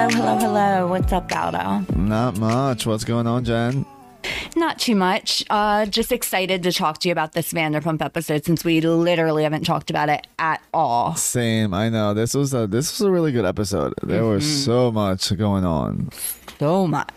Hello, hello, hello. What's up, Aldo? Not much. What's going on, Jen? Not too much. Uh, just excited to talk to you about this Vanderpump episode since we literally haven't talked about it at all. Same. I know this was a this was a really good episode. There was Mm-hmm. so much going on. So much.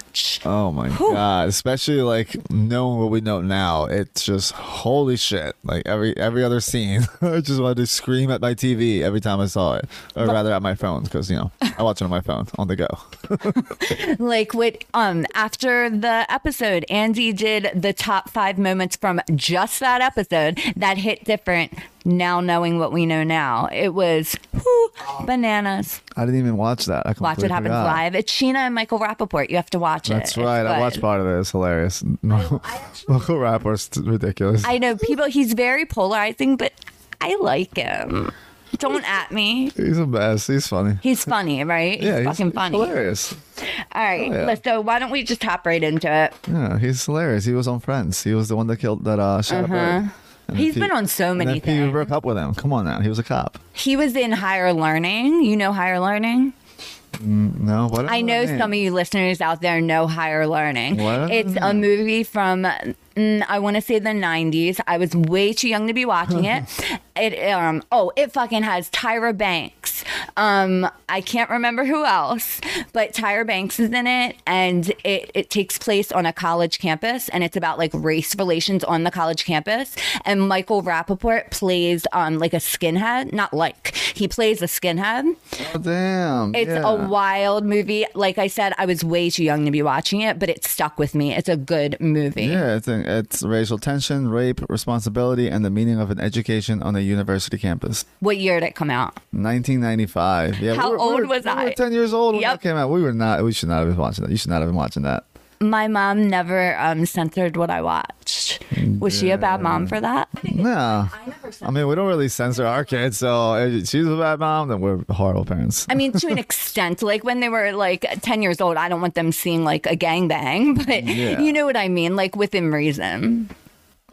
Oh my god! Especially like knowing what we know now, it's just holy shit. Like every every other scene, I just wanted to scream at my TV every time I saw it, or rather at my phone because you know I watch it on my phone on the go. Like what um after the episode, Andy did the top five moments from just that episode that hit different now knowing what we know now. It was whew, bananas. I didn't even watch that. I Watch completely what happens forgot. live. It's Scheana and Michael Rapaport. You have to watch it. That's It's right. I watched part of it. It's hilarious. Local rapper's ridiculous. I know people. He's very polarizing, but I like him. Don't at me. he's a mess. He's funny. He's funny, right? Yeah, he's he's fucking funny. hilarious. All right, Oh, yeah. let's so why don't we just hop right into it? Yeah, he's hilarious. He was on Friends. He was the one that killed that uh shot a bird. And He's been on so many things. broke up with him. Come on now. He was a cop. He was in Higher Learning. You know Higher Learning? No, what? I know some of you listeners out there know Higher Learning. What? It's a movie from mm, I want to say the 90s. I was way too young to be watching it. it um oh, it fucking has Tyra Banks. Um I can't remember who else, but Tyra Banks is in it and it it takes place on a college campus and it's about like race relations on the college campus and Michael Rapaport plays um like a skinhead, not like. He plays a skinhead. Oh, damn. It's yeah. a wild movie. Like I said, I was way too young to be watching it, but it stuck with me. It's a good movie. Yeah, it's, it's racial tension, rape, responsibility, and the meaning of an education on a university campus. What year did it come out? 1995. Yeah, How we were, old we were, was we I? Were 10 years old when Yep. that came out. We were not. We should not have been watching that. You should not have been watching that. My mom never um, censored what I watched. Was she a bad mom for that? No. I mean, we don't really censor our kids, so if she's a bad mom, then we're horrible parents. I mean, to an extent, like when they were like 10 years old, I don't want them seeing like a gangbang, but Yeah. you know what I mean? Like within reason.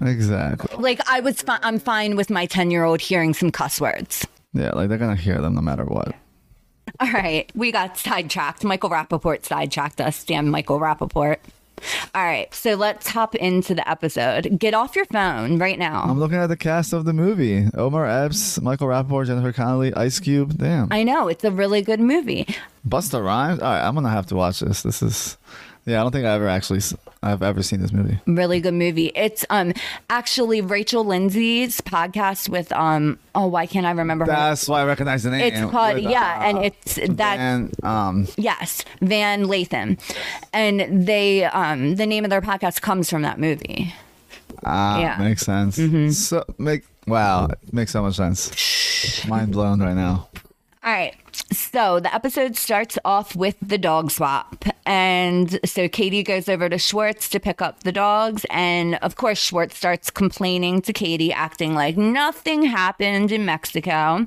Exactly. Like I was, fi- I'm fine with my 10 year old hearing some cuss words. Yeah, like they're gonna hear them no matter what. All right, we got sidetracked. Michael Rapaport sidetracked us. Damn, Michael Rapaport. All right, so let's hop into the episode. Get off your phone right now. I'm looking at the cast of the movie: Omar Epps, Michael Rapaport, Jennifer Connelly, Ice Cube. Damn, I know it's a really good movie. Busta Rhymes. All right, I'm gonna have to watch this. This is, yeah, I don't think I ever actually, I've ever seen this movie. Really good movie. It's um actually Rachel Lindsay's podcast with um oh why can't I remember her? That's why I recognize the name. It's called With, yeah, uh, and it's that And um, yes Van Lathan, and they um the name of their podcast comes from that movie. ah, Yeah. makes sense. Mm-hmm. So make wow, it makes so much sense. Mind blown right now. All right. So the episode starts off with the dog swap. And so Katie goes over to Schwartz to pick up the dogs. And of course, Schwartz starts complaining to Katie, acting like nothing happened in Mexico,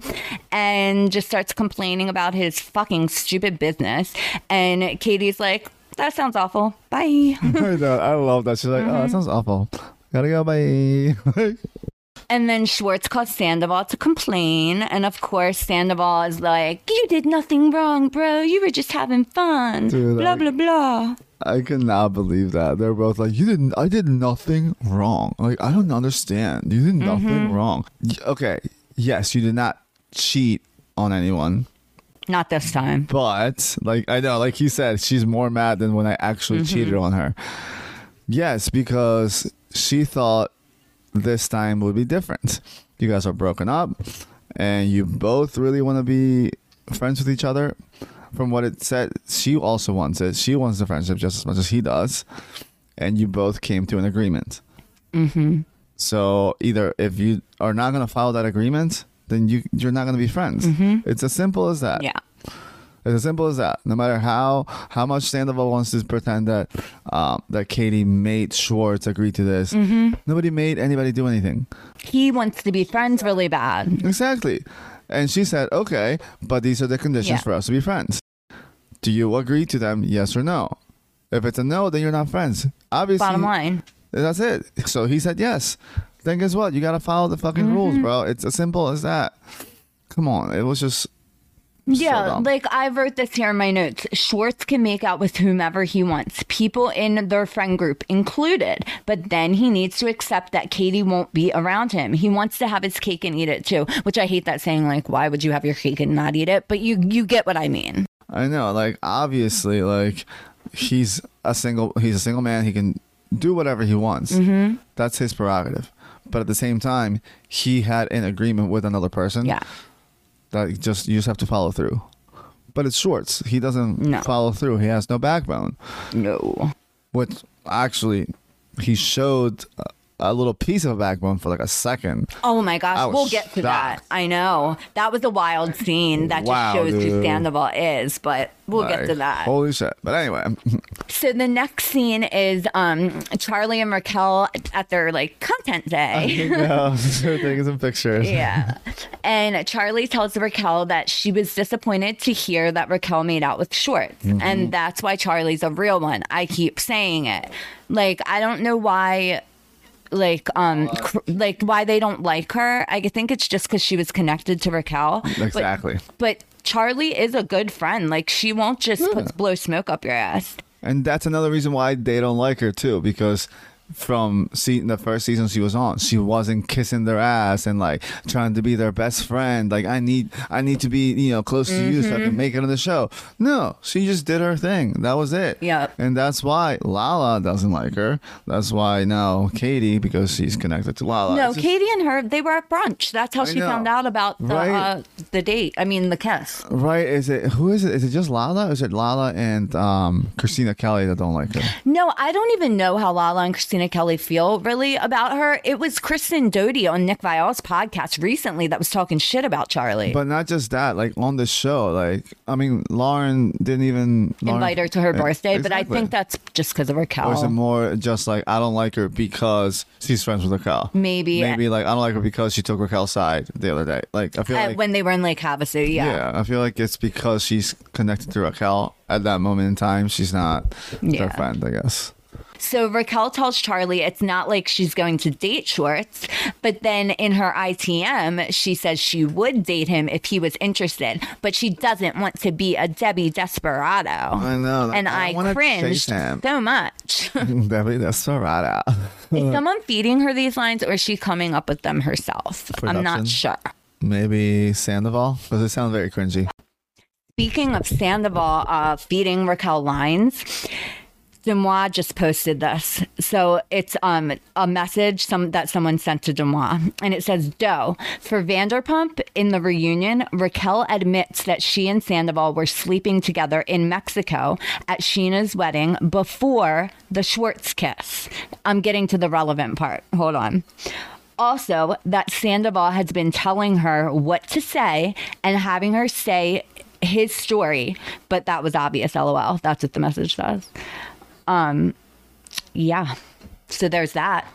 and just starts complaining about his fucking stupid business. And Katie's like, that sounds awful. Bye. I love that. She's like, Mm-hmm. oh, that sounds awful. Gotta go. Bye. And then Schwartz calls Sandoval to complain. And of course, Sandoval is like, You did nothing wrong, bro. You were just having fun. Dude, blah, I- blah, blah. I cannot believe that. They're both like, you didn't, I did nothing wrong. Like, I don't understand. You did nothing Mm-hmm. wrong. Okay. Yes, you did not cheat on anyone. Not this time. But, like, I know, like he said, she's more mad than when I actually Mm-hmm. cheated on her. Yes, because she thought this time would be different. You guys are broken up and you both really want to be friends with each other. From what it said, she also wants it. She wants the friendship just as much as he does. And you both came to an agreement. Mm-hmm. So either if you are not going to follow that agreement, then you you're not going to be friends. It's as simple as that. Yeah. It's as simple as that. No matter how how much Sandoval wants to pretend that um, that Katie made Schwartz agree to this, Mm-hmm. nobody made anybody do anything. He wants to be friends really bad. Exactly. And she said, "Okay, but these are the conditions Yeah. for us to be friends. Do you agree to them? Yes or no? If it's a no, then you're not friends. Obviously, Bottom line. That's it. So he said yes. Then guess what? You gotta follow the fucking rules, Mm-hmm. bro. It's as simple as that. Come on. It was just Yeah, dumb. like I wrote this here in my notes. Schwartz can make out with whomever he wants, people in their friend group included. But then he needs to accept that Katie won't be around him. He wants to have his cake and eat it too, which I hate that saying. Like, why would you have your cake and not eat it? But you you get what I mean. I know, like obviously, like he's a single he's a single man. He can do whatever he wants. Mm-hmm. That's his prerogative. But at the same time, he had an agreement with another person. Yeah. That you just you just have to follow through. But it's Schwartz. He doesn't No. follow through. He has no backbone. No. Which actually, he showed uh, a, little piece of a backbone for like a second. Oh my gosh, we'll get to that. I know. That was a wild scene. That Wow, just shows who dude. Sandoval is, but we'll get to that. Holy shit! But anyway, So the next scene is um Charlie and Raquel at their like content day. no, they're taking some pictures. yeah. And Charlie tells Raquel that she was disappointed to hear that Raquel made out with Schwartz. Mm-hmm. And that's why Charlie's a real one. I keep saying it. Like, I don't know why like um cr- like why they don't like her. I think it's just cuz she was connected to Raquel. But- Exactly. But, Charlie is a good friend. Like she won't just put blow smoke up your ass. And that's another reason why they don't like her too, because from see the first season she was on, she wasn't kissing their ass and like trying to be their best friend. Like I need, I need to be, you know, close to you so I Mm-hmm. can make it on the show. No, she just did her thing. That was it. Yep. And that's why Lala doesn't like her. That's why now Katie, because she's connected to Lala. No, just- Katie and her, they were at brunch. That's how I she know. found out about the Right. uh, the date. I mean, the kiss. Right? Is it who is it? Is it just Lala? Is it Lala and um, Kristina Kelly that don't like her? No, I don't even know how Lala and Kristina Kelly feel really about her. It was Kristen Doute on Nick Viall's podcast recently that was talking shit about Charlie. But not just that, like on the show, like I mean, Lauren didn't even Lauren- Invite her to her Eh, birthday, but I think that's just because of Or is it more just like I don't like her because she's friends with Raquel? Maybe. Maybe like I don't like her because she took Raquel's side the other day. Like I feel Uh, like when they were in Lake Havasu, yeah. yeah. I feel like it's because she's connected to Raquel at that moment in time. She's not Yeah. their friend, I guess. So Raquel tells Charlie it's not like she's going to date Schwartz, but then in her ITM, she says she would date him if he was interested, but she doesn't want to be a Debbie Desperado. I know. And I I, wanna cringed so much. Debbie Desperado. is someone feeding her these lines or is she coming up with them herself? I'm not sure. Maybe Sandoval because it sound very cringy. Speaking of Sandoval uh, feeding Raquel lines, DeuxMoi just posted this. So it's um a message some that someone sent to DeuxMoi, and it says, "Doe for Vanderpump in the reunion. Raquel admits that she and Sandoval were sleeping together in Mexico at Scheana's wedding before the Schwartz kiss. I'm getting to the relevant part. Hold on." Also, that Sandoval has been telling her what to say and having her say his story, but that was obvious, lol. That's what the message says. Um, yeah. So there's that.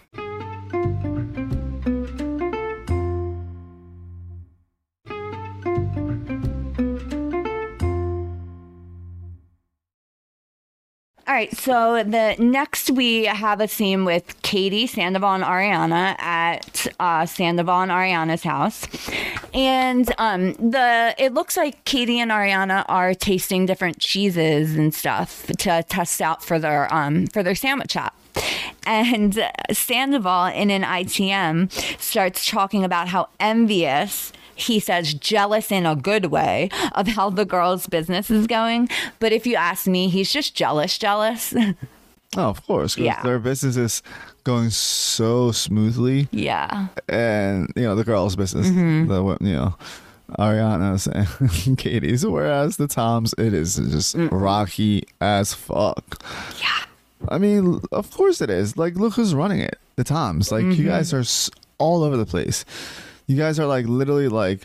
All right, so the next we have a scene with Katie, Sandoval, and Ariana at uh, Sandoval and Ariana's house, and um, the it looks like Katie and Ariana are tasting different cheeses and stuff to test out for their um for their sandwich shop. And Sandoval in an ITM starts talking about how envious he says jealous in a good way of how the girl's business is going. But if you ask me, he's just jealous, jealous. Oh, of course. Yeah. Their business is going so smoothly. yeah. and you know the girls' business, Mm-hmm. the you know Ariana's and Katie's. Whereas the Toms, it is just rocky as fuck. Yeah. I mean, of course it is. Like, look who's running it. The Toms. Like, Mm-hmm. you guys are all over the place. You guys are like literally like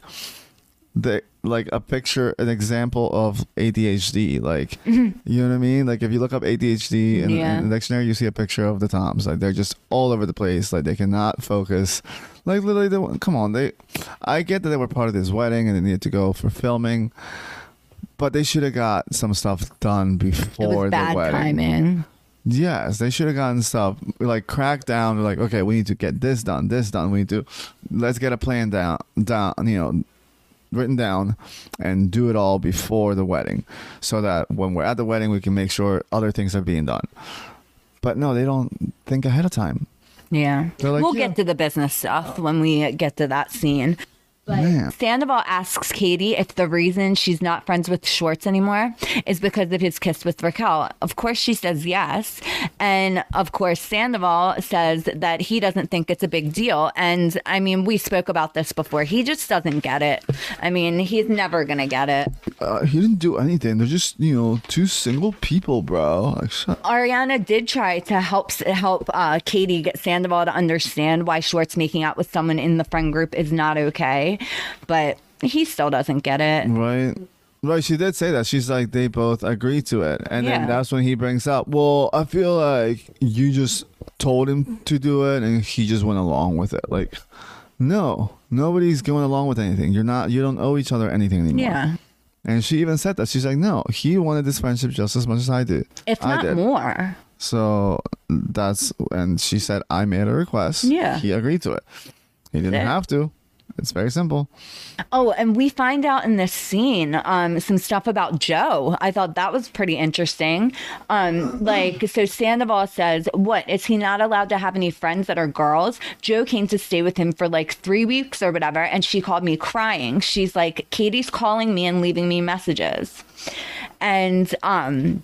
the like a picture, an example of ADHD. Like, you know what I mean? Like, if you look up ADHD in, Mm-hmm. Yeah. in the dictionary, you see a picture of the Toms. Like, they're just all over the place. Like, they cannot focus. Like, literally, they, come on. They, I get that they were part of this wedding and they needed to go for filming, but they should have got some stuff done It before was bad the wedding. timing. Yes, they should have gotten stuff like cracked down. Like, okay, we need to get this done, this done. We need to let's get a plan down, down. You know, written down and do it all before the wedding so that when we're at the wedding we can make sure other things are being done but no they don't think ahead of time Yeah. Like, we'll yeah. get to the business stuff when we get to that scene. But Man. Sandoval asks Katie if the reason she's not friends with Schwartz anymore is because of his kiss with Raquel. Of course, she says yes. And of course, Sandoval says that he doesn't think it's a big deal. And I mean, we spoke about this before. He just doesn't get it. I mean, he's never going to get it. uh, he didn't do anything they're just you know two single people bro like Ariana did try to help help uh, Katie get Sandoval to understand why Schwartz making out with someone in the friend group is not okay, but he still doesn't get it. Right. Right, she did say that. She's like they both agreed to it. And Yeah. then that's when he brings up, Well, I feel like you just told him to do it and he just went along with it. Like no, nobody's going along with anything. You're not you don't owe each other anything anymore. Yeah, And she even said that. She's like, No, he wanted this friendship just as much as I did. if I not did. more. So that's and she said I made a request. Yeah. He agreed to it. He didn't have to. It's very simple. Oh, and we find out in this scene um, some stuff about Joe. I thought that was pretty interesting. Um, like, so Sandoval says, What? Is he not allowed to have any friends that are girls? Joe came to stay with him for like three weeks or whatever, and she called me crying. She's like, Katie's calling me and leaving me messages. And, um,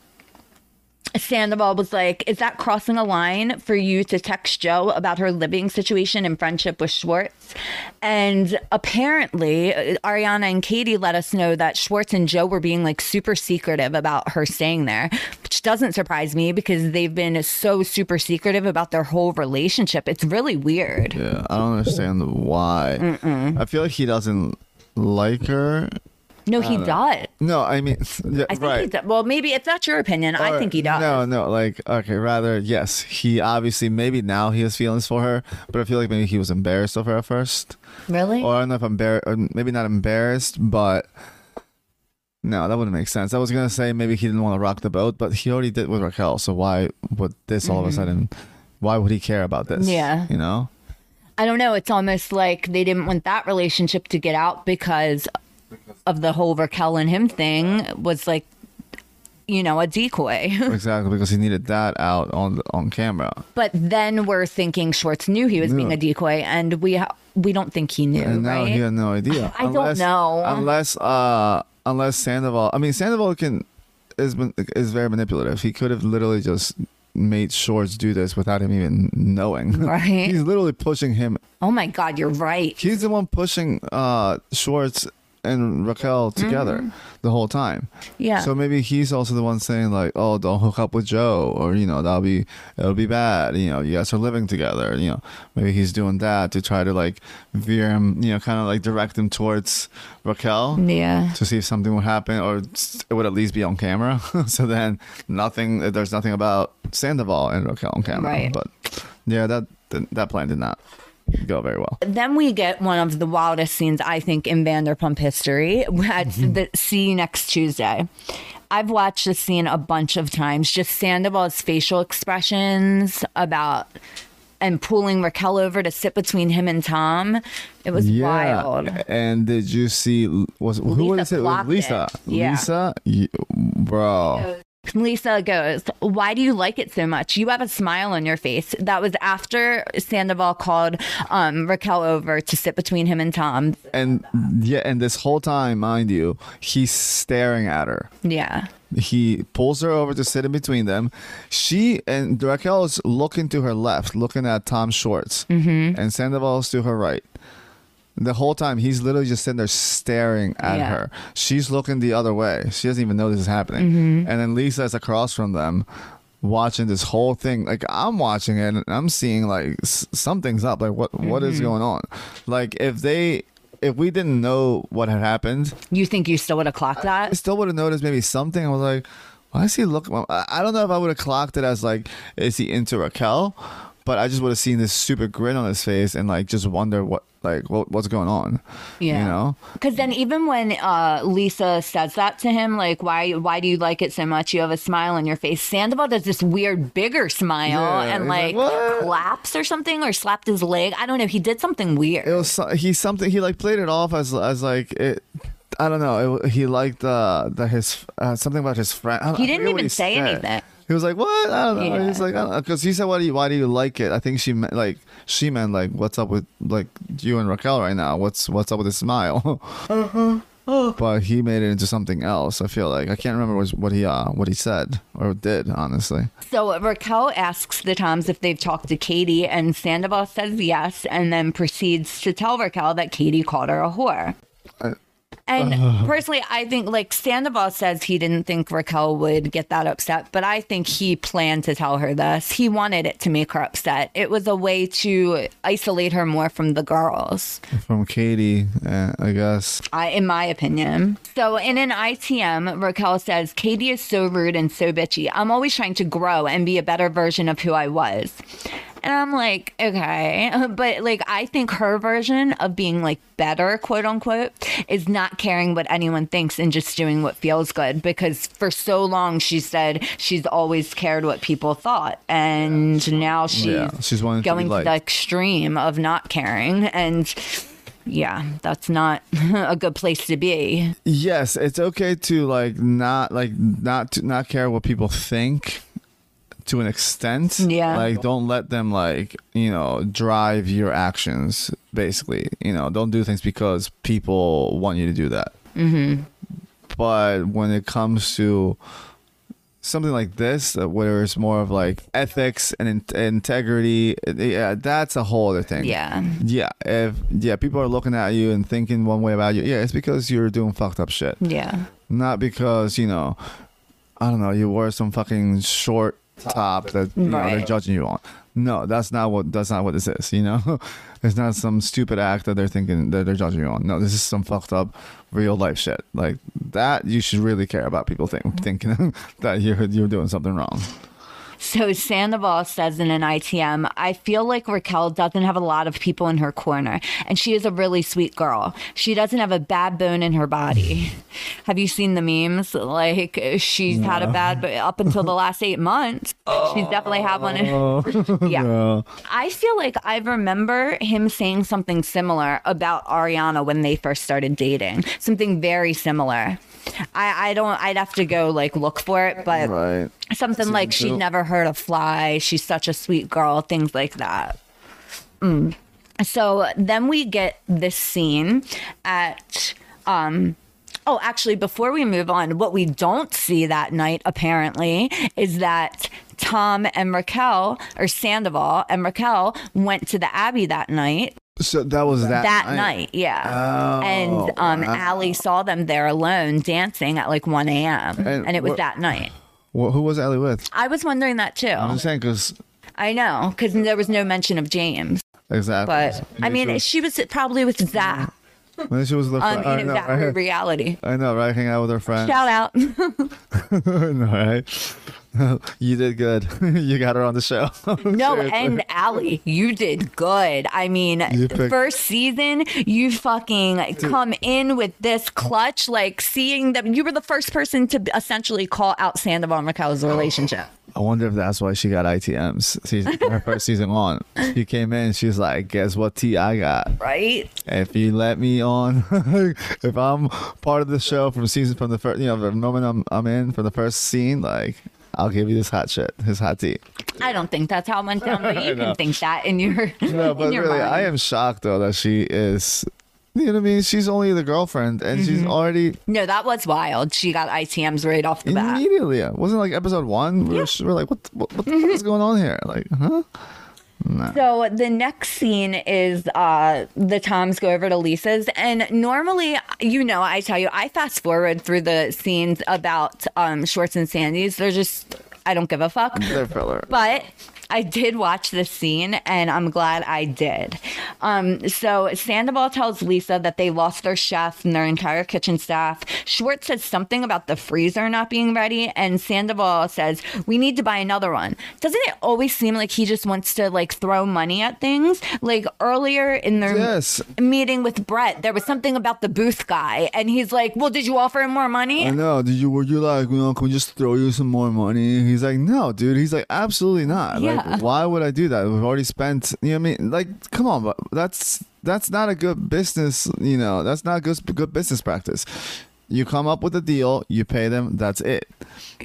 Sandoval was like, Is that crossing a line for you to text Joe about her living situation and friendship with Schwartz? And apparently, uh, Ariana and Katie let us know that Schwartz and Joe were being like super secretive about her staying there, which doesn't surprise me because they've been so super secretive about their whole relationship. It's really weird. Yeah, I don't understand why. I feel like he doesn't like her. No, he does. No, I mean, yeah, I think right. he does. Well, maybe if that's your opinion, I Or- think he does. No, no, like okay, rather yes, he obviously maybe now he has feelings for her, but I feel like maybe he was embarrassed of her at first, Really? or I don't know if embarrassed, or maybe not embarrassed, but no, that wouldn't make sense. I was gonna say maybe he didn't want to rock the boat, but he already did with Raquel, so why would this all of a sudden? Why would he care about this? Mm-hmm. Yeah. you know. I don't know. It's almost like they didn't want that relationship to get out because of the whole Raquel and him thing was like, you know, a decoy. Exactly, because he needed that out on on camera. but then we're thinking Schwartz knew he was being a decoy, and we ha- we don't think he knew, And now right? he had no idea. I don't know. Unless uh unless Sandoval I mean Sandoval can is is very manipulative. He could have literally just made Schwartz do this without him even knowing. Right. He's literally pushing him. oh my God, you're right. He's the one pushing uh Schwartz and Raquel together the whole time. Mm-hmm. Yeah. So maybe he's also the one saying like, "Oh, don't hook up with Joe," or you know, that'll be it'll be bad. You know, you guys are living together. You know, maybe he's doing that to try to like veer him. You know, kind of like direct him towards Raquel yeah. to see if something would happen, or it would at least be on camera. so then nothing. There's nothing about Sandoval and Raquel on camera. Right. But yeah, that that plan did not go very well. Then we get one of the wildest scenes, I think, in Vanderpump history. That's Mm-hmm. the See You Next Tuesday. I've watched this scene a bunch of times. Just Sandoval's facial expressions about and pulling Raquel over to sit between him and Tom. It was wild. And did you see? Was who Lisa was it? Lisa. it. Yeah. Lisa, You- bro. Lisa goes, Why do you like it so much? You have a smile on your face. That was after Sandoval called um, Raquel over to sit between him and Tom. And yeah, and this whole time, mind you, he's staring at her. Yeah. He pulls her over to sit in between them. She and Raquel is looking to her left, looking at Tom Schwartz, mm-hmm. and Sandoval's to her right. The whole time, he's literally just sitting there staring at Yeah. her. She's looking the other way. She doesn't even know this is happening. Mm-hmm. And then Lisa is across from them, watching this whole thing. Like I'm watching it, and I'm seeing like s- something's up. Like what what Mm-hmm. is going on? Like if they. If we didn't know what had happened, You think you still would have clocked that I still would have noticed maybe something. I was like, why is he looking? I don't know if I would have clocked it as like, is he into Raquel? But I just would have seen this stupid grin on his face and like just wonder what like what, what's going on. Yeah. You know? Because then, even when uh, Lisa says that to him, like, why, why do you like it so much? You have a smile on your face. Sandoval does this weird, bigger smile Yeah, and like, like, claps or something, or slapped his leg. I don't know. He did something weird. It was he something he like played it off as as like it. I don't know. It, he liked uh, the his uh, something about his friend. He didn't even he say said. anything. He was like, "What? I don't know." Yeah. He's like, "Because he said, why do you why do you like it?" I think she meant like she meant like, "What's up with like you and Raquel right now? What's what's up with the smile?" Uh-huh. oh. But he made it into something else. I feel like I can't remember what, what he uh, what he said or did. Honestly, So Raquel asks the Toms if they've talked to Katie, and Sandoval says yes, and then proceeds to tell Raquel that Katie called her a whore. And personally, I think like Sandoval says he didn't think Raquel would get that upset, but I think he planned to tell her this. He wanted it to make her upset. It was a way to isolate her more from the girls. from Katie, uh, I guess. I, in my opinion. So in an ITM, Raquel says, Katie is so rude and so bitchy. I'm always trying to grow and be a better version of who I was. And I'm like, okay. But like, I think her version of being like better, quote unquote, is not caring what anyone thinks and just doing what feels good. Because for so long, she said she's always cared what people thought. And now she's, Yeah, she's wanting to going to, the extreme of not caring. And yeah, that's not a good place to be. Yes, it's okay to like not like not to not care what people think to an extent. Yeah. Like don't let them like, you know, drive your actions basically. You know, don't do things because people want you to do that. Mm-hmm. But when it comes to something like this uh, where it's more of like ethics and in- integrity yeah that's a whole other thing Yeah. yeah if yeah people are looking at you and thinking one way about you yeah it's because you're doing fucked up shit Yeah. not because you know i don't know you wore some fucking short top that you know they're judging you on. No that's not what that's not what this is you know? It's not some stupid act that they're thinking that they're judging you on. No this is some fucked up real life shit. Like that you should really care about people think, thinking that you're you're doing something wrong So Sandoval says in an ITM, I feel like Raquel doesn't have a lot of people in her corner, and she is a really sweet girl. She doesn't have a bad bone in her body. have you seen the memes? Like she's had a bad bone up until the last eight months. She's definitely had one. In- oh. yeah. I feel like I remember him saying something similar about Ariana when they first started dating. Something very similar. I, I don't I'd have to go like look for it, but right. something like she'd never heard a fly she's such a sweet girl things like that. Mm. so then we get this scene at um oh actually before we move on what we don't see that night apparently is that tom and raquel or sandoval and raquel went to the abbey that night so that was that that night, yeah. And um Ally saw them there alone dancing at like 1 a.m and, And it was what- that night. Well, who was Ellie with? I was wondering that too. i'm just saying because I know, because there was no mention of James. exactly. But I mean, she was probably with Zach When she was on friend, I in know, her right? reality. I know, right? Hang out with her friend. Shout out. Know, right? you did good. you got her on the show. No, Seriously. and Ally, you did good. I mean, picked- first season, you fucking come in with this clutch, like seeing that you were the first person to essentially call out Sandoval and Raquel's relationship. I wonder if that's why she got ITMs. Season, her first season on, she came in. She's like, "Guess what tea I got? Right? If you let me on, if I'm part of the show from season from the first, you know, the moment I'm I'm in for the first scene, like." I'll give you this hot shit, this hot tea. I don't think that's how it went down, but you can think that in your No, but your really, mind. I am shocked though that she is. You know what I mean? She's only the girlfriend, and she's Mm-hmm. already No, that was wild. She got ITMs right off the bat. immediately. It wasn't like episode one. We were, we're like, what, what, what the fuck is going on here? Like, huh? So the next scene is uh the Toms go over to Lisa's and normally you know I tell you I fast forward through the scenes about um Schwartz and Sandy's they're just I don't give a fuck They're filler. but I did watch this scene and I'm glad I did. Um, so Sandoval tells Lisa that they lost their chef and their entire kitchen staff. Schwartz says something about the freezer not being ready, and Sandoval says, We need to buy another one. Doesn't it always seem like he just wants to like throw money at things? Like earlier in their Yes. meeting with Brett, there was something about the booth guy, and he's like, Well, did you offer him more money? I know. Did you? Were you like, you know, can we just throw you some more money? He's like, no, dude. He's like, absolutely not. Yeah. Like, why would I do that? We've already spent. You know what I mean? Like, come on, but that's that's not a good business. You know, that's not good good business practice. You come up with a deal, you pay them. That's it.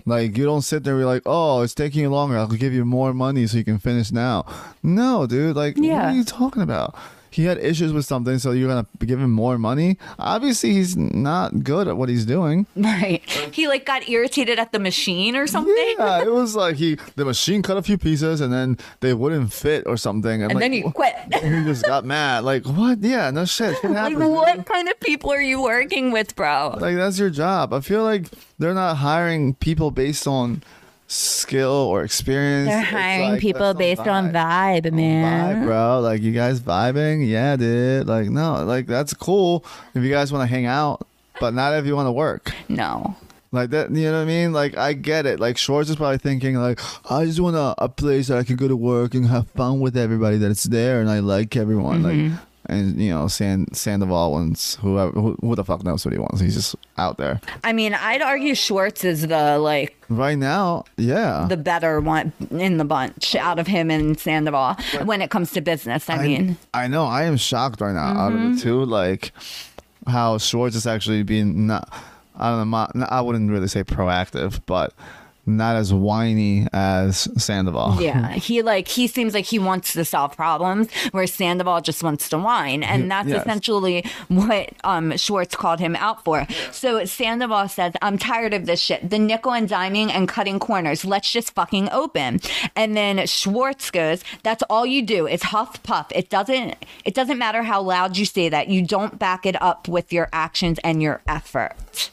Like you don't sit there and be like, "Oh, it's taking you longer. I'll give you more money so you can finish now." No, dude. Like, what are you talking about? He had issues with something, so you're gonna give him more money. Obviously, he's not good at what he's doing. Right. He like got irritated at the machine or something. Yeah, it was like he the machine cut a few pieces and then they wouldn't fit or something, and, And like, then he quit. he just got mad. Like what? Yeah, no shit. Shit like, dude. what kind of people are you working with, bro? Like that's your job. I feel like they're not hiring people based on skill or experience. They're hiring like, people based on vibe, man. Vibe, bro. Like you guys vibing? Yeah, dude. Like no, like that's cool if you guys want to hang out, but not if you want to work. No. Like that, you know what I mean? Like I get it. Like Schwartz is probably thinking like, I just want a, a place that I can go to work and have fun with everybody that's there and I like everyone. Mm-hmm. Like, and you know, Sand Sandoval wants whoever who, who the fuck knows what he wants. He's just out there I mean, I'd argue Schwartz is the like right now. Yeah, the better one in the bunch out of him and Sandoval when it comes to business. I, mean, I know. I am shocked right now. Out of Mm-hmm. the two, like how Schwartz is actually being not. I don't know. not- I wouldn't really say proactive, but not as whiny as Sandoval. yeah, he like he seems like he wants to solve problems, where Sandoval just wants to whine, and that's Yes. essentially what um Schwartz called him out for. So Sandoval says, "I'm tired of this shit. The nickel and diming and cutting corners. Let's just fucking open." And then Schwartz goes, "That's all you do. It's huff puff. It doesn't. It doesn't matter how loud you say that. You don't back it up with your actions and your effort."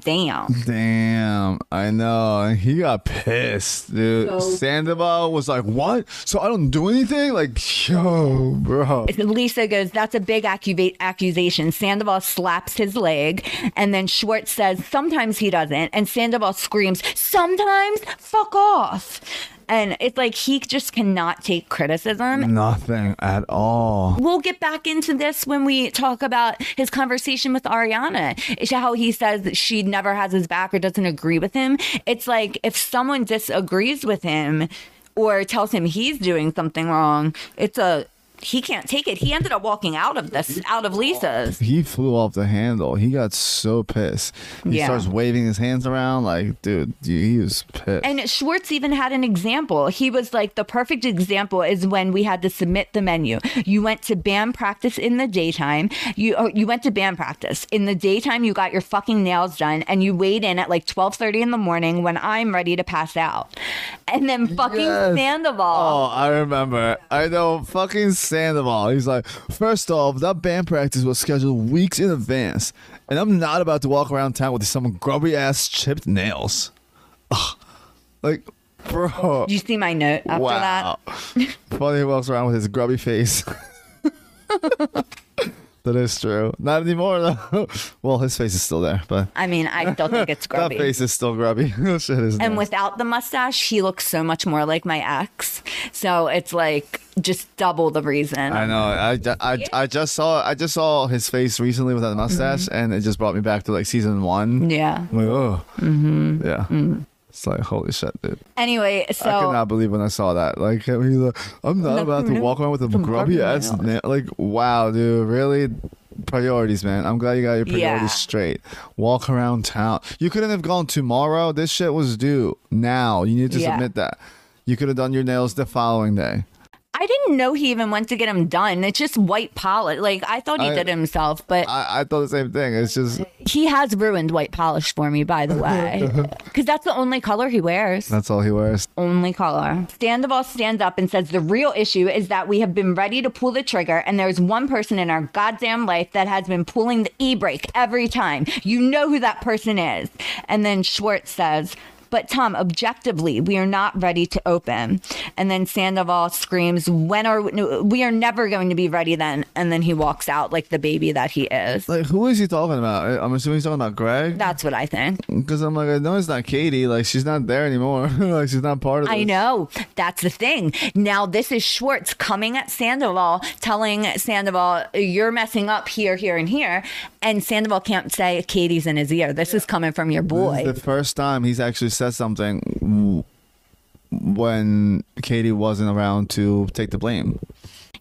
Damn. Damn, I know. He got pissed, dude. So- Sandoval was like, "What? So I don't do anything?" Like, yo, bro. Lisa goes, That's a big accuva- accusation. Sandoval slaps his leg. And then Schwartz says, Sometimes he doesn't. And Sandoval screams, Sometimes? Fuck off. And it's like he just cannot take criticism. Nothing at all. We'll get back into this when we talk about his conversation with Ariana. It's how he says that she never has his back or doesn't agree with him. It's like if someone disagrees with him or tells him he's doing something wrong, it's a he can't take it. He ended up walking out of this, out of Lisa's. He flew off the handle. He got so pissed. He Yeah. starts waving his hands around like, dude, he was pissed. And Schwartz even had an example. He was like, the perfect example is when we had to submit the menu. You went to band practice in the daytime. You or you went to band practice in the daytime. You got your fucking nails done, and you weighed in at like twelve thirty in the morning when I'm ready to pass out. And then fucking Yes. Sandoval. Oh, I remember. I know fucking Sandoval. He's like, first off, that band practice was scheduled weeks in advance, and I'm not about to walk around town with some grubby ass chipped nails. Ugh. Like, bro. Did you see my note after wow. Funny he walks around with his grubby face. that is true. Not anymore though. well, his face is still there, but I mean, I still think it's grubby. that face is still grubby. Shit is And nice. without the mustache, he looks so much more like my ex. So it's like just double the reason. I know. I, I, I just saw I just saw his face recently without the mustache, and it just brought me back to like season one. Mm-hmm. Yeah. I'm like, oh, mm-hmm. yeah. It's like holy shit, dude. Anyway, so I could not believe when I saw that. Like, he's like, I'm not No, about to walk around with a grubby ass. nails. Na- like, wow, dude, really? Priorities, man. I'm glad you got your priorities Yeah. straight. Walk around town. You couldn't have gone tomorrow. This shit was due now. You need to Yeah. submit that. You could have done your nails the following day. I didn't know he even went to get him done. It's just white polish. Like I thought he I- did it himself, but I, I thought the same thing. It's just he has ruined white polish for me, by the way, because that's the only color he wears. that's all he wears. only color. Sandoval stands up and says the real issue is that we have been ready to pull the trigger, and there's one person in our goddamn life that has been pulling the e brake every time. You know who that person is. And then Schwartz says, But Tom, objectively, we are not ready to open. And then Sandoval screams, "When are we, we are never going to be ready then?" And then he walks out like the baby that he is. Like, who is he talking about? I'm assuming he's talking about Greg. That's what I think. Because I'm like, I know it's not Katie. Like, she's not there anymore. like, she's not part of. This. I know. That's the thing. Now this is Schwartz coming at Sandoval, telling Sandoval, "You're messing up here, here, and here," and Sandoval can't say Katie's in his ear. This is coming from your This boy. is the first time he's actually said something when Katie wasn't around to take the blame.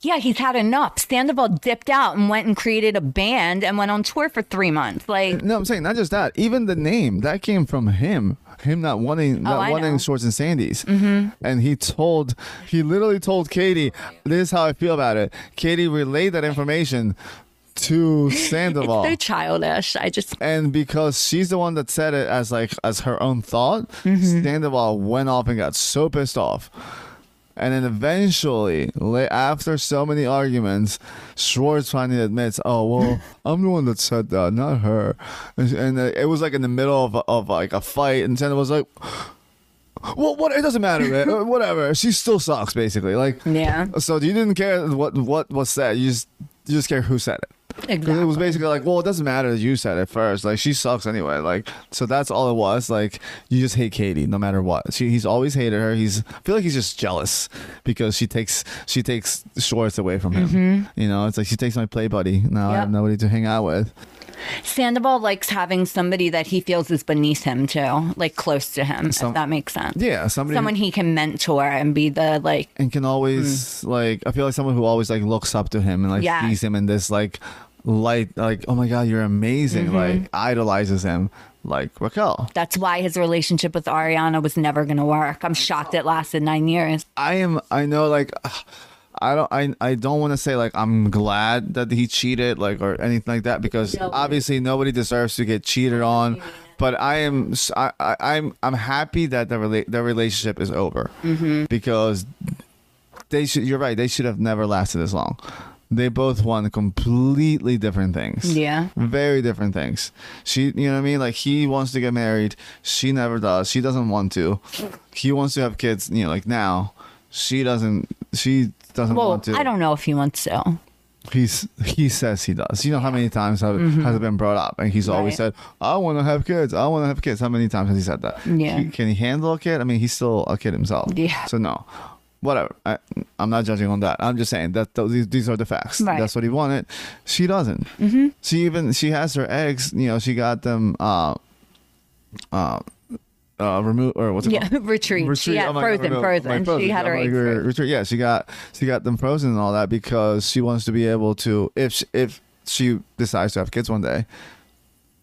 Yeah, he's had enough. Sandoval dipped out and went and created a band and went on tour for three months. Like, No, I'm saying not just that. Even the name that came from him. Him not wanting, not Oh, wanting know. Swords and Sandys. Mm-hmm. And he told, he literally told Katie, "This is how I feel about it." Katie relayed that information to Sandoval. it's so childish. I just, and because she's the one that said it as like as her own thought, Mm-hmm. Sandoval went off and got so pissed off. And then eventually, after so many arguments, Schwartz finally admits, "Oh well, I'm the one that said that, not her." And, and uh, it was like in the middle of, of like a fight, and Sandoval was like, "Well, what? It doesn't matter, man. Whatever. She still sucks, basically. Like, yeah, so you didn't care what what was said. You just you just care who said it." Exactly. It was basically like, well, it doesn't matter that you said it first. Like, she sucks anyway. Like, so that's all it was. Like, you just hate Katie no matter what. She, he's always hated her. He's, I feel like he's just jealous because she takes, she takes Schwartz away from him. Mm-hmm. You know, it's like she takes my play buddy. Now I have nobody to hang out with. Sandoval likes having somebody that he feels is beneath him too, like close to him, Some- if that makes sense. Yeah, somebody Someone he can mentor and be the like, and can always hmm. like. I feel like someone who always like looks up to him and like Yeah. sees him in this like light. Like, oh my god, you're amazing. Mm-hmm. Like idolizes him. Like Raquel. that's why his relationship with Ariana was never going to work. I'm shocked it lasted nine years. I am. I know. Like, I don't. I. I don't want to say like I'm glad that he cheated, like or anything like that, because obviously nobody deserves to get cheated on. But I am. I. I am. I'm happy that the rela- the relationship is over mm-hmm. because they should. You're right. They should have never lasted as long. They both want completely different things. Yeah. Very different things. She, you know what I mean? Like he wants to get married. She never does. She doesn't want to. He wants to have kids, you know, like now. She doesn't. She doesn't Well, want to. I don't know if he wants to. He's he says he does. You know how many times have, mm-hmm. has it been brought up? And he's always said, "I want to have kids. I want to have kids." How many times has he said that? Yeah. He- can he handle a kid? I mean, he's still a kid himself. Yeah. So no, whatever. I, I'm not judging on that. I'm just saying that th- these, these are the facts. Right. That's what he wanted. She doesn't. Mm-hmm. She even she has her eggs. You know, she got them. Uh, uh, uh, remove or what's it Yeah, called? retreat. She had Oh my God, frozen, frozen. She had her eggs re- retreat. Yeah, she got she got them frozen and all that because she wants to be able to if she, if she decides to have kids one day,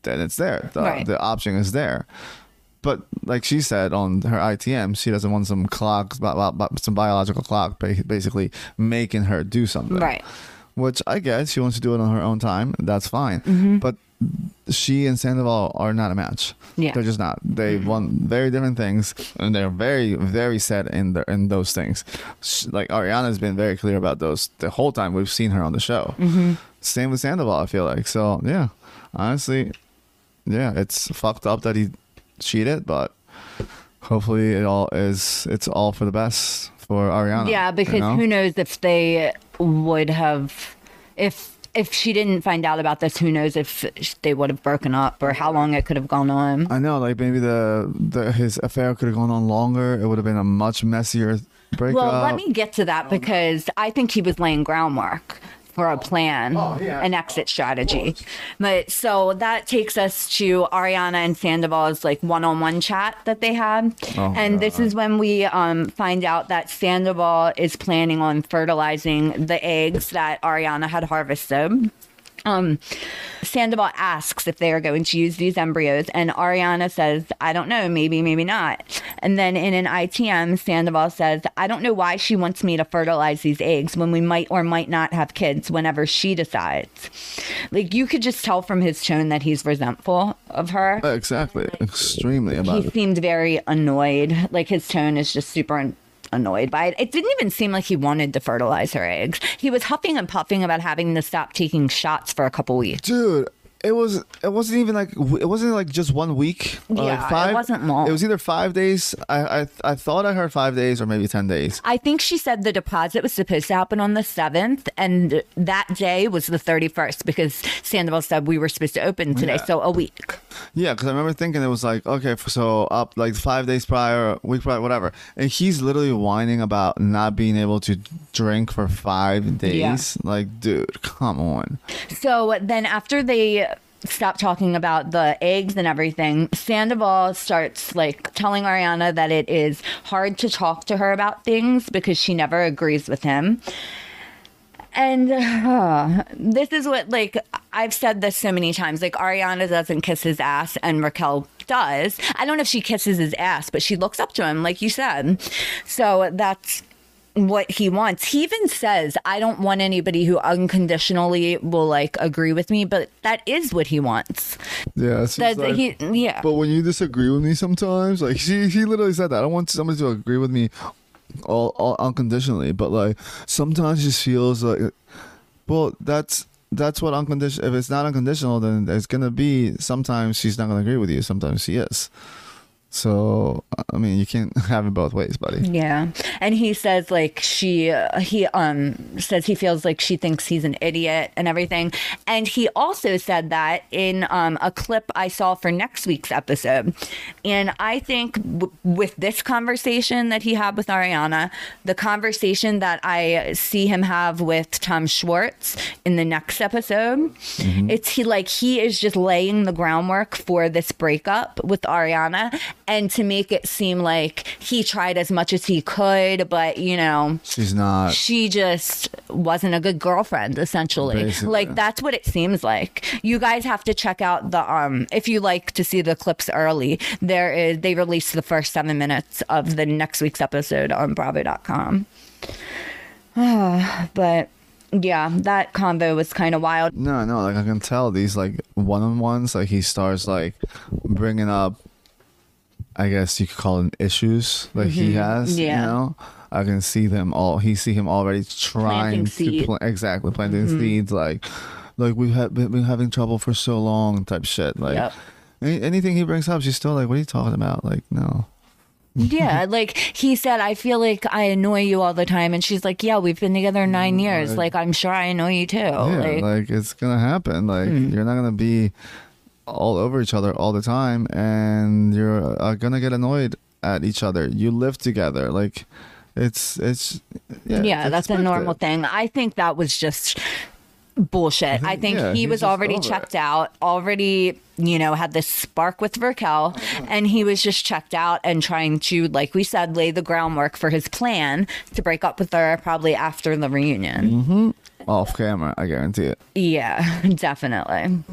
then it's there. The, Right. the option is there. But like she said on her ITM, she doesn't want some clock, some biological clock, basically making her do something. Right. Which I guess She wants to do it on her own time. That's fine. Mm-hmm. But she and Sandoval are not a match. Yeah. They're just not. They want very different things, and they're very, very set in the, in those things. Sh- Like Ariana's been very clear about those the whole time we've seen her on the show. Mm-hmm. Same with Sandoval. I feel like so. Yeah, honestly, yeah, it's fucked up that he cheated, but hopefully it all is. It's all for the best for Ariana. Yeah, you because know? who knows if they would have, if if she didn't find out about this, who knows if they would have broken up or how long it could have gone on. I know, like maybe the, the his affair could have gone on longer. It would have been a much messier breakup. Well, let me get to that because I think he was laying groundwork for a plan, Oh, yeah. an exit strategy. But so that takes us to Ariana and Sandoval's like one-on-one chat that they had, Oh, and this is when we um, find out that Sandoval is planning on fertilizing the eggs that Ariana had harvested. Um, Sandoval asks if they are going to use these embryos, and Ariana says, I don't know, maybe, maybe not. And then in an ITM, Sandoval says, I don't know why she wants me to fertilize these eggs when we might or might not have kids whenever she decides. Like, you could just tell from his tone that he's resentful of her. exactly, extremely about He it. seemed very annoyed. Like, his tone is just super. An- Annoyed by it. It didn't even seem like he wanted to fertilize her eggs. He was huffing and puffing about having to stop taking shots for a couple weeks. Dude, it was it wasn't even like it wasn't like just one week. or, like, Yeah, it five, wasn't long. It was either five days. I I I thought I heard five days or maybe ten days. I think she said the deposit was supposed to happen on the 7th, and that day was the 31st because Sandoval said we were supposed to open today, Yeah. so a week. Yeah, because I remember thinking it was like okay, so up like five days prior, week prior, whatever. And he's literally whining about not being able to drink for five days. Like, dude, come on. So then after they stop talking about the eggs and everything, Sandoval starts like telling Ariana that it is hard to talk to her about things because she never agrees with him. And uh, this is what, like, I've said this so many times. Like, Ariana doesn't kiss his ass, and Raquel does. I don't know if she kisses his ass, but she looks up to him, like you said. So that's what he wants. He even says, I don't want anybody who unconditionally will, like, agree with me, but that is what he wants. Yeah, That like- he, yeah. But when you disagree with me sometimes, like she he literally said that. I don't want somebody to agree with me all, all unconditionally, but like sometimes it just feels like well, that's that's what unconditional if it's not unconditional then it's gonna be sometimes she's not gonna agree with you, sometimes she is. So I mean you can't have it both ways, buddy. Yeah. And he says like she uh, he um says he feels like she thinks he's an idiot and everything. And he also said that in um a clip I saw for next week's episode. And I think w- with this conversation that he had with Ariana, the conversation that I see him have with Tom Schwartz in the next episode, it's he like he is just laying the groundwork for this breakup with Ariana and to make it seem like he tried as much as he could, but you know, She's not she just wasn't a good girlfriend essentially. Basically. Like that's what it seems like. You guys have to check out the um if you like to see the clips early, there is they released the first 7 minutes of the next week's episode on bravo.com. but yeah, that convo was kind of wild. No, no, like I can tell these like one on ones, like he starts like bringing up, I guess you could call them issues like he has. Mm-hmm. Yeah. You know, I can see them all. He see him already trying to. Mm-hmm. exactly planting seeds. Like, like we've had, been, having trouble for so long, type shit. Like, Yep. any, anything he brings up, she's still like, "What are you talking about?" Like, no. Yeah, like he said, I feel like I annoy you all the time. And she's like, Yeah, we've been together nine years. Right. Like, I'm sure I annoy you too. Yeah, like, like it's gonna happen. Like Hmm. you're not gonna be all over each other all the time, and you're uh, gonna get annoyed at each other. You live together. Like it's it's yeah. yeah, it's that's a normal thing. I think that was just bullshit. I think yeah, he was already checked it. out, already, you know, had this spark with Raquel, and he was just checked out and trying to, like we said, lay the groundwork for his plan to break up with her probably after the reunion. Off camera, I guarantee it. Yeah, definitely.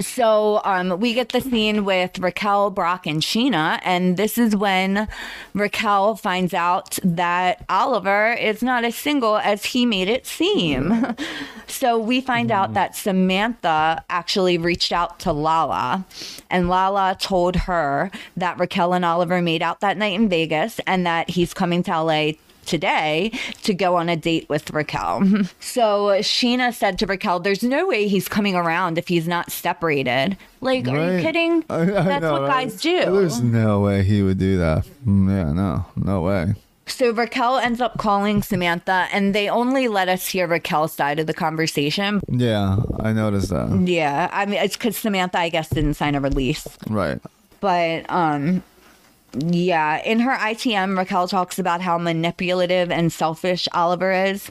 So um, we get the scene with Raquel, Brock, and Scheana, and this is when Raquel finds out that Oliver is not as single as he made it seem. so we find out that Samantha actually reached out to Lala, and Lala told her that Raquel and Oliver made out that night in Vegas, and that he's coming to LA today to go on a date with Raquel. So Scheana said to Raquel, There's no way he's coming around if he's not separated. Like, are you kidding? I- I That's know, what right? guys do. There's no way he would do that. Mm, Yeah, no, no way. So Raquel ends up calling Samantha, and they only let us hear Raquel's side of the conversation. Yeah, I noticed that. Yeah, I mean, it's because Samantha, I guess, didn't sign a release. Right. But um yeah, in her ITM, Raquel talks about how manipulative and selfish Oliver is.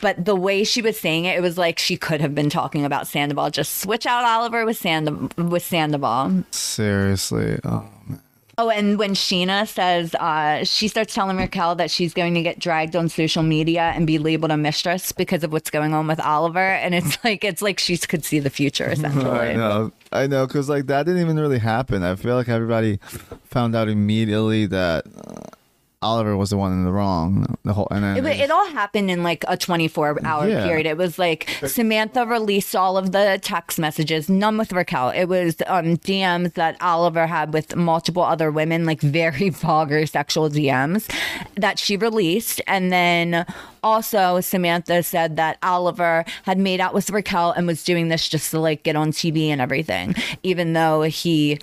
But the way she was saying it, it was like she could have been talking about Sandoval. Just switch out Oliver with Sand with Sandoval. Seriously. Oh, man. Oh, and when Scheana says uh, she starts telling Raquel that she's going to get dragged on social media and be labeled a mistress because of what's going on with Oliver, and it's like it's like she could see the future essentially. I know, I know, because like that didn't even really happen. I feel like everybody found out immediately that uh, Oliver was the one in the wrong. The whole and then It, wa- it all happened in like a 24 hour Yeah. period. It was like Samantha released all of the text messages, none with Raquel. It was um, DMs that Oliver had with multiple other women, like very vulgar sexual DMs that she released. And then also Samantha said that Oliver had made out with Raquel and was doing this just to like get on TV and everything, even though he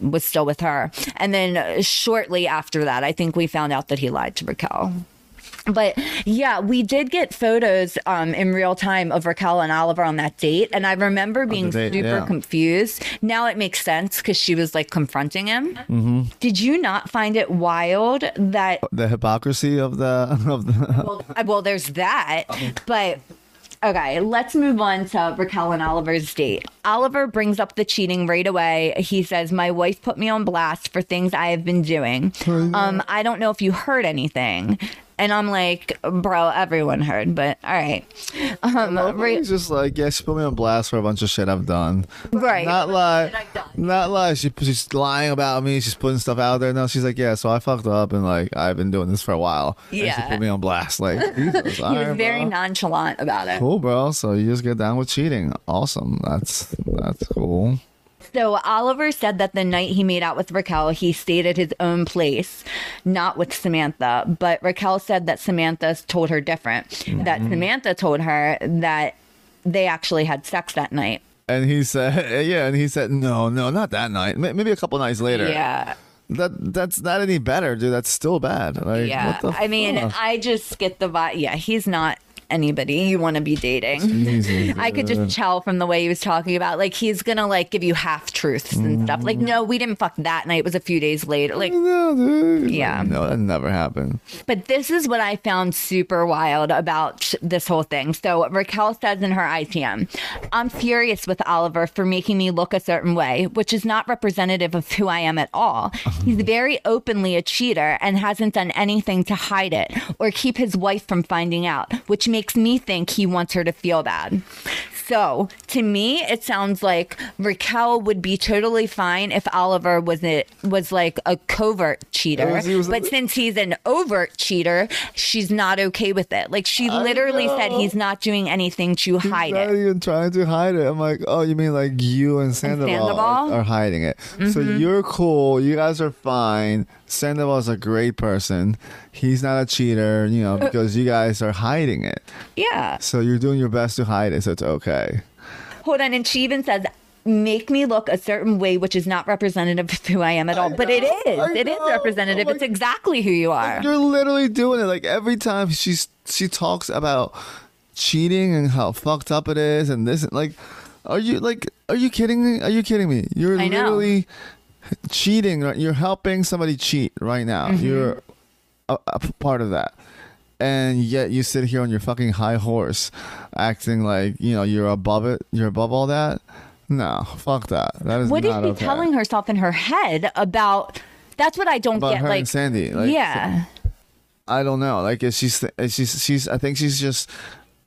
was still with her. And then uh, shortly after that, I think we found out that he lied to Raquel. But yeah, we did get photos um, in real time of Raquel and Oliver on that date. And I remember being date, super yeah. confused. Now it makes sense because she was like confronting him. Mm-hmm. Did you not find it wild that the hypocrisy of the of the well, uh, well, there's that, but okay, let's move on to Raquel and Oliver's date. Oliver brings up the cheating right away. He says, "My wife put me on blast for things I have been doing. Um, I don't know if you heard anything." And I'm like, bro, everyone heard, but all right. Um, right, He's just like, yeah, she put me on blast for a bunch of shit I've done. right. Not lie, not lie. She, she's lying about me. She's putting stuff out there. No, she's like, yeah. So I fucked up, and like I've been doing this for a while. And she put me on blast. Like Jesus, he was very nonchalant about it. cool, bro. So you just get down with cheating. Awesome. That's that's cool. So Oliver said that the night he made out with Raquel, he stayed at his own place, not with Samantha. But Raquel said that Samantha told her different. That mm-hmm. Samantha told her that they actually had sex that night. And he said, yeah, and he said, no, no, not that night. Maybe a couple nights later. Yeah. That that's not any better, dude. That's still bad. Like, Yeah. what the I mean, fuck? I just get the vibe. Yeah, he's not anybody you want to be dating. I could just tell from the way he was talking about like he's gonna like give you half truths and stuff. Like, mm. no, we didn't fuck that night. It was a few days later. Like. Yeah. No, that never happened. But this is what I found super wild about this whole thing. So Raquel says in her ITM, I'm furious with Oliver for making me look a certain way, which is not representative of who I am at all. He's very openly a cheater and hasn't done anything to hide it or keep his wife from finding out, which makes me think he wants her to feel bad. So to me, it sounds like Raquel would be totally fine if Oliver was it was like a covert cheater. He was- but since he's an overt cheater, she's not okay with it. Like she literally said he's not doing anything to hide not it. even trying to hide it. I'm like, oh, you mean like you and Sandoval, Sandoval? Are, are hiding it? So Mm-hmm. you're cool. You guys are fine. Sandoval's a great person. He's not a cheater, you know, because you guys are hiding it. Yeah. So you're doing your best to hide it. So it's okay. Hold on. And she even says, make me look a certain way, which is not representative of who I am at all. but it know, is. I It is know. representative. Oh it's exactly who you are. You're literally doing it. Like every time she's she talks about cheating and how fucked up it is and this like are you like are you kidding me? Are you kidding me? You're I know. literally cheating. right? You're helping somebody cheat right now. Mm-hmm. You're a part of that. And yet you sit here on your fucking high horse acting like, you know, you're above it. You're above all that. No, fuck that. That is What is she okay. telling herself in her head about? That's what I don't about get. her Like, and Sandy? Like, yeah. I don't know. Like, is she's is she's she's. I think she's just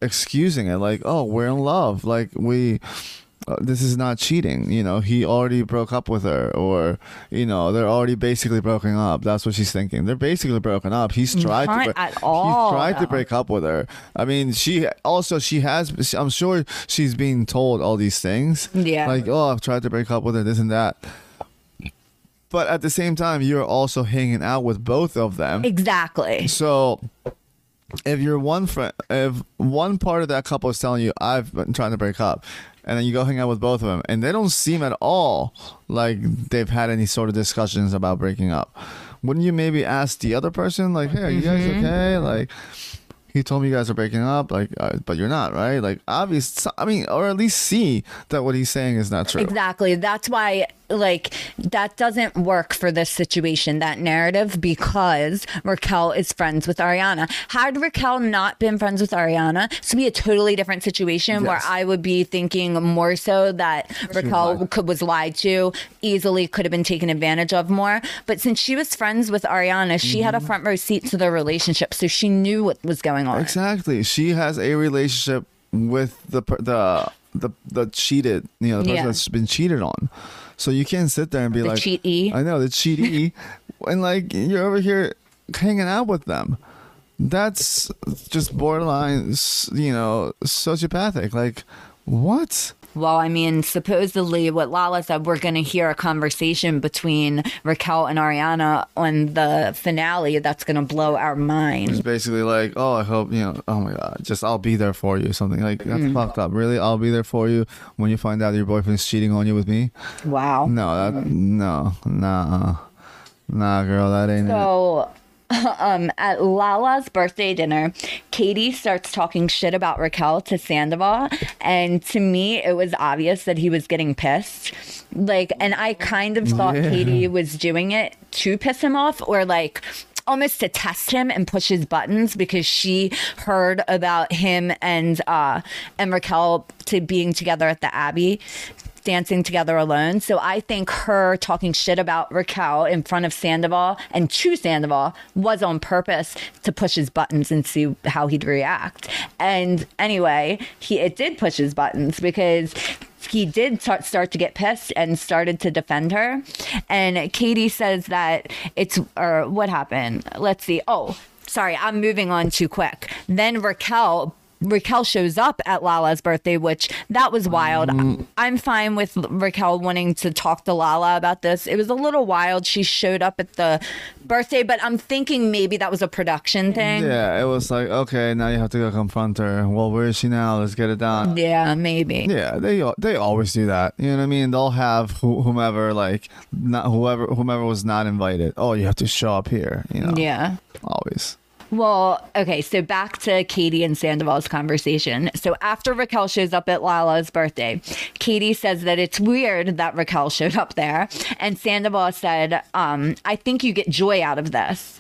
excusing it. Like, oh, we're in love. Like we. Uh, this is not cheating, you know. He already broke up with her, or you know, they're already basically broken up. That's what she's thinking. They're basically broken up. He's tried Not to. bre- at all, He's tried to break up with her. I mean, she also she has. I'm sure she's being told all these things. Yeah. Like, oh, I've tried to break up with her. This and that. But at the same time, you're also hanging out with both of them. Exactly. So if you're one friend, if one part of that couple is telling you, I've been trying to break up, and then you go hang out with both of them, and they don't seem at all like they've had any sort of discussions about breaking up, wouldn't you maybe ask the other person, like, hey, are you guys Mm-hmm. okay? Like, he told me you guys are breaking up, like, uh, but you're not, right? Like, obvious. I mean, or at least see that what he's saying is not true. Exactly. That's why, like, that doesn't work for this situation, that narrative, because Raquel is friends with Ariana. Had Raquel not been friends with Ariana, this would be a totally different situation where I would be thinking more so that Raquel lied. could, was lied to, easily could have been taken advantage of more. But since she was friends with Ariana, she had a Mm-hmm. front row seat to their relationship, so she knew what was going on. Exactly. She has a relationship with the the the the cheated, you know, the person Yeah. that's been cheated on. So you can't sit there and be The like, cheatee. I know the cheatee, and like you're over here hanging out with them. That's just borderline, you know, sociopathic. Like, what? Well, I mean, supposedly what Lala said, we're going to hear a conversation between Raquel and Ariana on the finale that's going to blow our mind. It's basically like, oh, I hope you know. Oh my god, just I'll be there for you. Something like that's Mm. fucked up. Really, I'll be there for you when you find out your boyfriend's cheating on you with me. Wow. No, that no, nah, nah, girl, that ain't it. Um, at Lala's birthday dinner, Katie starts talking shit about Raquel to Sandoval, and to me, it was obvious that he was getting pissed. Like, and I kind of thought Yeah. Katie was doing it to piss him off, or like. Almost to test him and push his buttons because she heard about him and uh and Raquel to being together at the Abbey dancing together alone. So I think her talking shit about Raquel in front of Sandoval and to Sandoval was on purpose to push his buttons and see how he'd react. And anyway, he it did push his buttons because he did start, start to get pissed and started to defend her. And Katie says that it's or what happened? Let's see. Oh, sorry, I'm moving on too quick. Then Raquel Raquel shows up at Lala's birthday, which that was wild. Mm. I'm fine with Raquel wanting to talk to Lala about this. It was a little wild. She showed up at the birthday, but I'm thinking maybe that was a production thing. Yeah, it was like, okay, now you have to go confront her. Well, where is she now? Let's get it done. Yeah, maybe. Yeah, they they always do that. You know what I mean? They'll have who- whomever like not whoever whomever was not invited. Oh, you have to show up here. You know, Yeah. always. Well, okay, so back to Katie and Sandoval's conversation. So after Raquel shows up at Lala's birthday, Katie says that it's weird that Raquel showed up there. And Sandoval said, um, I think you get joy out of this.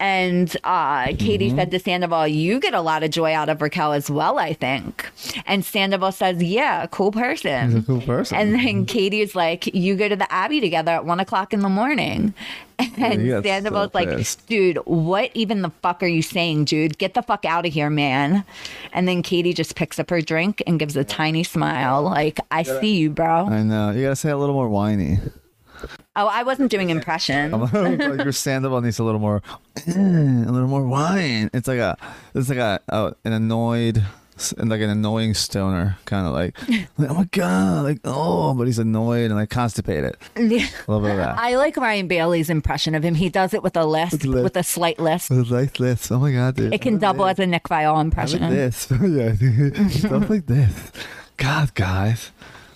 And uh, Katie said to Sandoval, You get a lot of joy out of Raquel as well, I think. And Sandoval says, Yeah, cool person. He's a cool person. And then Katie's like, You go to the Abbey together at one o'clock in the morning. And he got so Sandoval's like, dude, what even the fuck are you saying, dude? Get the fuck out of here, man. And then Katie just picks up her drink and gives a tiny smile, like, I see you, bro. I know. You gotta say a little more whiny. Oh, I wasn't doing impression. like your Sandoval needs a little more, a little more wine. It's like a, it's like a, a an annoyed, like an annoying stoner, kind of like, like, oh my god, like oh, but he's annoyed and like constipated. A little bit of that. I like Ryan Bailey's impression of him. He does it with a lisp, With a slight lisp. with a slight lisp. this. Oh my god, dude. It can double as a Nick Viall impression. like this. yeah, stuff like this. God, guys,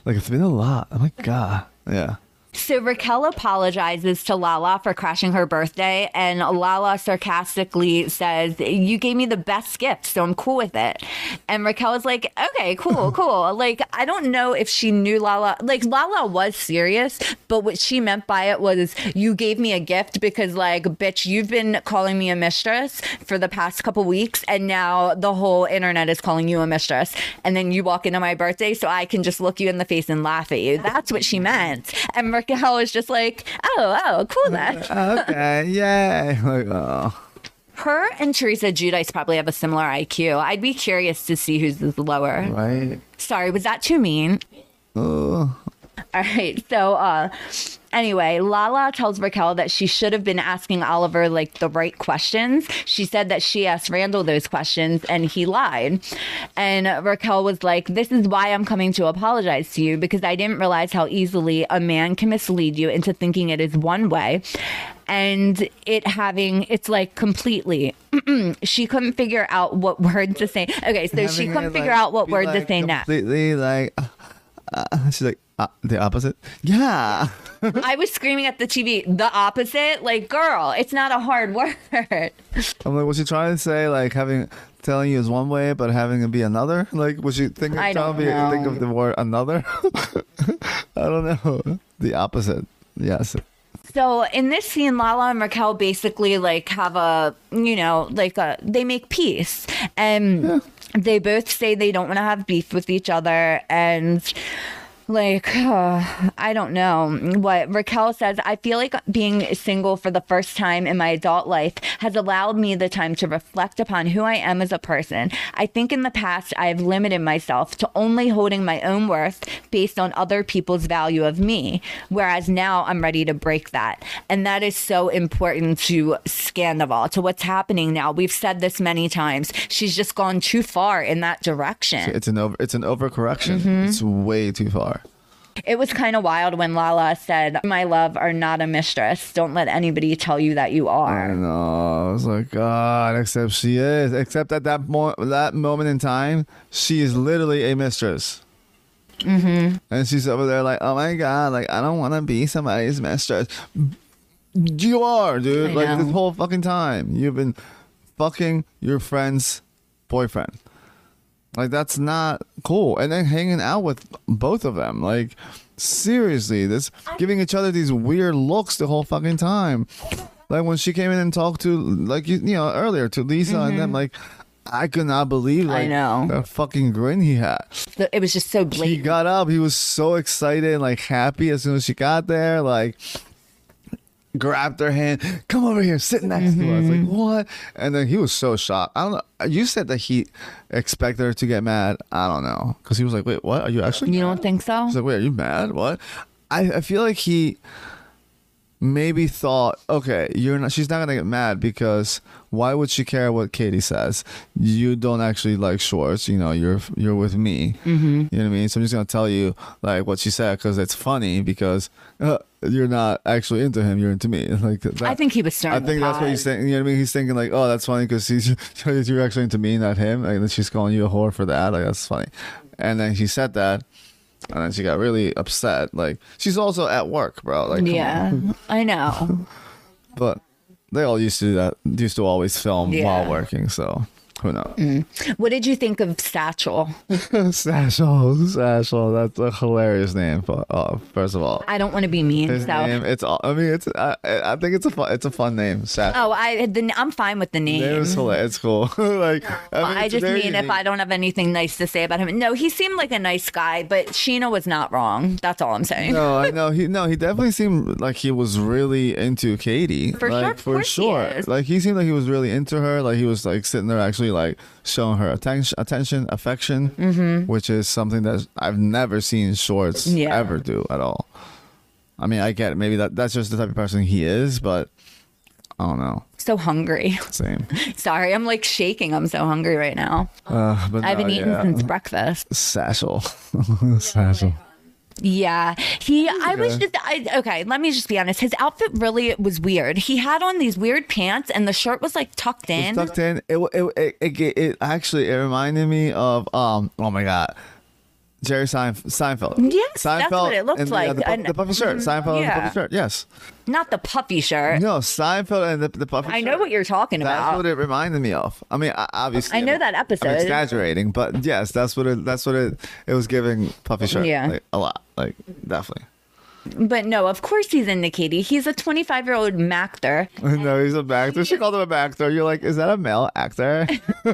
like it's been a lot. Oh my god. Yeah. So Raquel apologizes to Lala for crashing her birthday, and Lala sarcastically says, "You gave me the best gift, so I'm cool with it." And Raquel is like, "Okay, cool, cool." Like I don't know if she knew Lala. Like Lala was serious, but what she meant by it was, "You gave me a gift because, like, bitch, you've been calling me a mistress for the past couple weeks, and now the whole internet is calling you a mistress, and then you walk into my birthday, so I can just look you in the face and laugh at you." That's what she meant, and Raquel was just like, "Oh, oh, cool then." Oh, okay. Yay. Like oh. Her and Teresa Giudice probably have a similar IQ. I'd be curious to see who's the lower. Right. Sorry, was that too mean? Oh. All right. So, uh, anyway, Lala tells Raquel that she should have been asking Oliver like the right questions. She said that she asked Randall those questions and he lied. And Raquel was like, This is why I'm coming to apologize to you because I didn't realize how easily a man can mislead you into thinking it is one way. And it having, it's like completely, she couldn't figure out what word to say. Okay, so she couldn't figure like, out what word to like, say next. Completely like. Uh, she's like uh, the opposite. Yeah. I was screaming at the TV, the opposite. Like, girl, it's not a hard word. I'm like, was she trying to say like having telling you is one way, but having it be another? Like, was she thinking I trying to be, think of the word another? I don't know. The opposite. Yes. So in this scene, Lala and Raquel basically like have a, you know, like a, they make peace, and they both say they don't want to have beef with each other, and Like, uh, I don't know what Raquel says. I feel like being single for the first time in my adult life has allowed me the time to reflect upon who I am as a person. I think in the past, I have limited myself to only holding my own worth based on other people's value of me, whereas now I'm ready to break that. And that is so important to scan the Scandival, to what's happening now. We've said this many times. She's just gone too far in that direction. It's an over. It's an overcorrection. Mm-hmm. It's way too far. It was kind of wild when Lala said, My love are not a mistress. Don't let anybody tell you that you are. I know. I was like, God, except she is. Except at that mo- that moment in time, she is literally a mistress. Mm-hmm. And she's over there like, oh my God, like I don't want to be somebody's mistress. You are, dude. I like know. this whole fucking time, you've been fucking your friend's boyfriend. Like that's not cool. And then hanging out with both of them. Like seriously, this giving each other these weird looks the whole fucking time. Like when she came in and talked to like you, you know earlier to Lisa and them like I could not believe like Mm-hmm. know. the fucking grin he had. It was just so He got up, he was so excited and like happy as soon as she got there, like grabbed her hand, come over here, sit next to us. Mm-hmm. Like what? And then he was so shocked. I don't know. You said that he expected her to get mad. I don't know. Because he was like, Wait, what? Are you actually You mad? don't think so? He's like, wait, are you mad? What? I, I feel like he maybe thought, okay, you're not. She's not gonna get mad because why would she care what Katie says? You don't actually like Schwartz. You know, you're you're with me. Mm-hmm. You know what I mean? So I'm just gonna tell you like what she said because it's funny because uh, you're not actually into him. You're into me. Like that, I think he was starting, I think that's what he's saying. You know what I mean? He's thinking like, oh, that's funny because he's you're actually into me, not him. Like, and then she's calling you a whore for that. Like that's funny. And then she said that, and then she got really upset. Like she's also at work, bro. Like Yeah. I know. but they all used to do that. Used to always film Yeah. while working. So who knows? What did you think of Satchel? Satchel, Satchel. That's a hilarious name. For, uh, first of all, I don't want to be mean. his so. name. It's. all I mean, it's. I, I think it's a fun. It's a fun name. Satchel. Oh, I the, I'm fine with the name. Name is hilarious. It's cool. like I, mean, I just mean if. I don't have anything nice to say about him. No, he seemed like a nice guy, but Scheana was not wrong. That's all I'm saying. No, I know he no, he definitely seemed like he was really into Katie. For like, sure, for he sure. is. Like he seemed like he was really into her. Like he was like sitting there actually like showing her attention, attention, affection, which is something that I've never seen Mm-hmm. Yeah. ever do at all. I mean, I get it. Maybe that that's just the type of person he is, but I don't know. So hungry. Same. Sorry, I'm like shaking. I'm so hungry right now. Uh, but I haven't no, eaten yeah. since breakfast. Satchel. Satchel. Yeah, he. I was just. I, okay, let me just be honest. His outfit really was weird. He had on these weird pants, and the shirt was like tucked in. tucked in. It it, it it it it actually it reminded me of um oh my god. Jerry Seinf- Seinfeld. Yes, that's what it looked and, like. Yeah, the, pu- the puffy shirt. Mm-hmm, Seinfeld and the puffy shirt. Yes. Not the puffy shirt. No, Seinfeld and the, the puffy shirt. I shirt. know what you're talking That's about. That's what it reminded me of. I mean, obviously, I know I'm- that episode. I'm exaggerating, but yes, that's what it. That's what it. It was giving puffy shirt. Yeah. like, a lot. Like definitely. But no, of course he's into Katie. He's a 25 year old actor. no, he's a actor. She called him a actor. You're like, is that a male actor?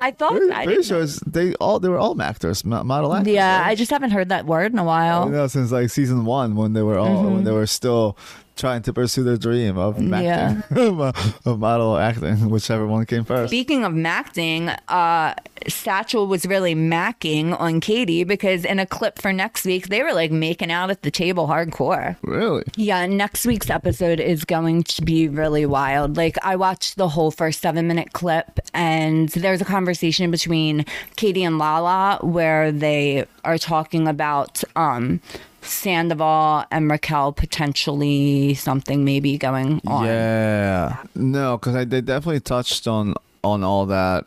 I thought pretty pretty sure they all they were all actors, model actors. Yeah, right? I just haven't heard that word in a You while. know, since like season one when they were all when mm-hmm. they were still trying to pursue their dream of acting, of model acting, whichever one came first. Speaking of macting, uh, Satchel was really macking on Katie because in a clip for next week, they were like making out at the table hardcore. Really? Yeah, next week's episode is going to be really wild. Like, I watched the whole first seven minute clip, and there's a conversation between Katie and Lala where they are talking about um, Sandoval and Raquel potentially something maybe going on. Yeah. No, because they definitely touched on on all that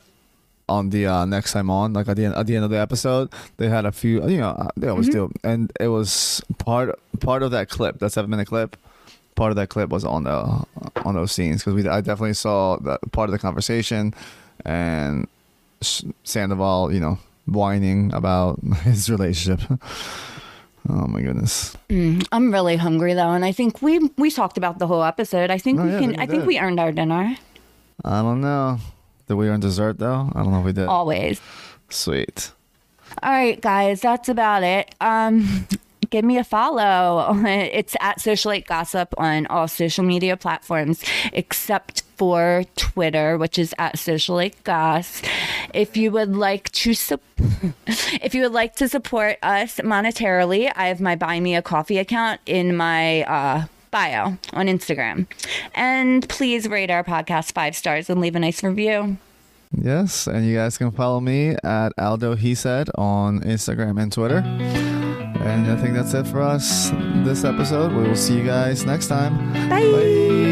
on the uh, next time on, like at the end at the end of the episode, they had a few. You know, they always do, and it was part part of that clip, that seven minute clip. Part of that clip was on the on those scenes because we I definitely saw that part of the conversation, and Sandoval, you know, whining about his relationship. Oh my goodness. I'm really hungry though, and I think we we talked about the whole episode. I think Oh, we yeah, can. I think we earned our dinner. I don't know. Did we earn dessert though? I don't know if we did. Always. Sweet. All right, guys, that's about it. Um, give me a follow. It's at Socialite Gossip on all social media platforms except for Twitter, which is at Socialite Goss. If you would like to sup- if you would like to support us monetarily, I have my Buy Me a Coffee account in my uh, bio on Instagram. And please rate our podcast five stars and leave a nice review. Yes, and you guys can follow me at Aldo He Said on Instagram and Twitter. And I think that's it for us this episode. We will see you guys next time. Bye. Bye.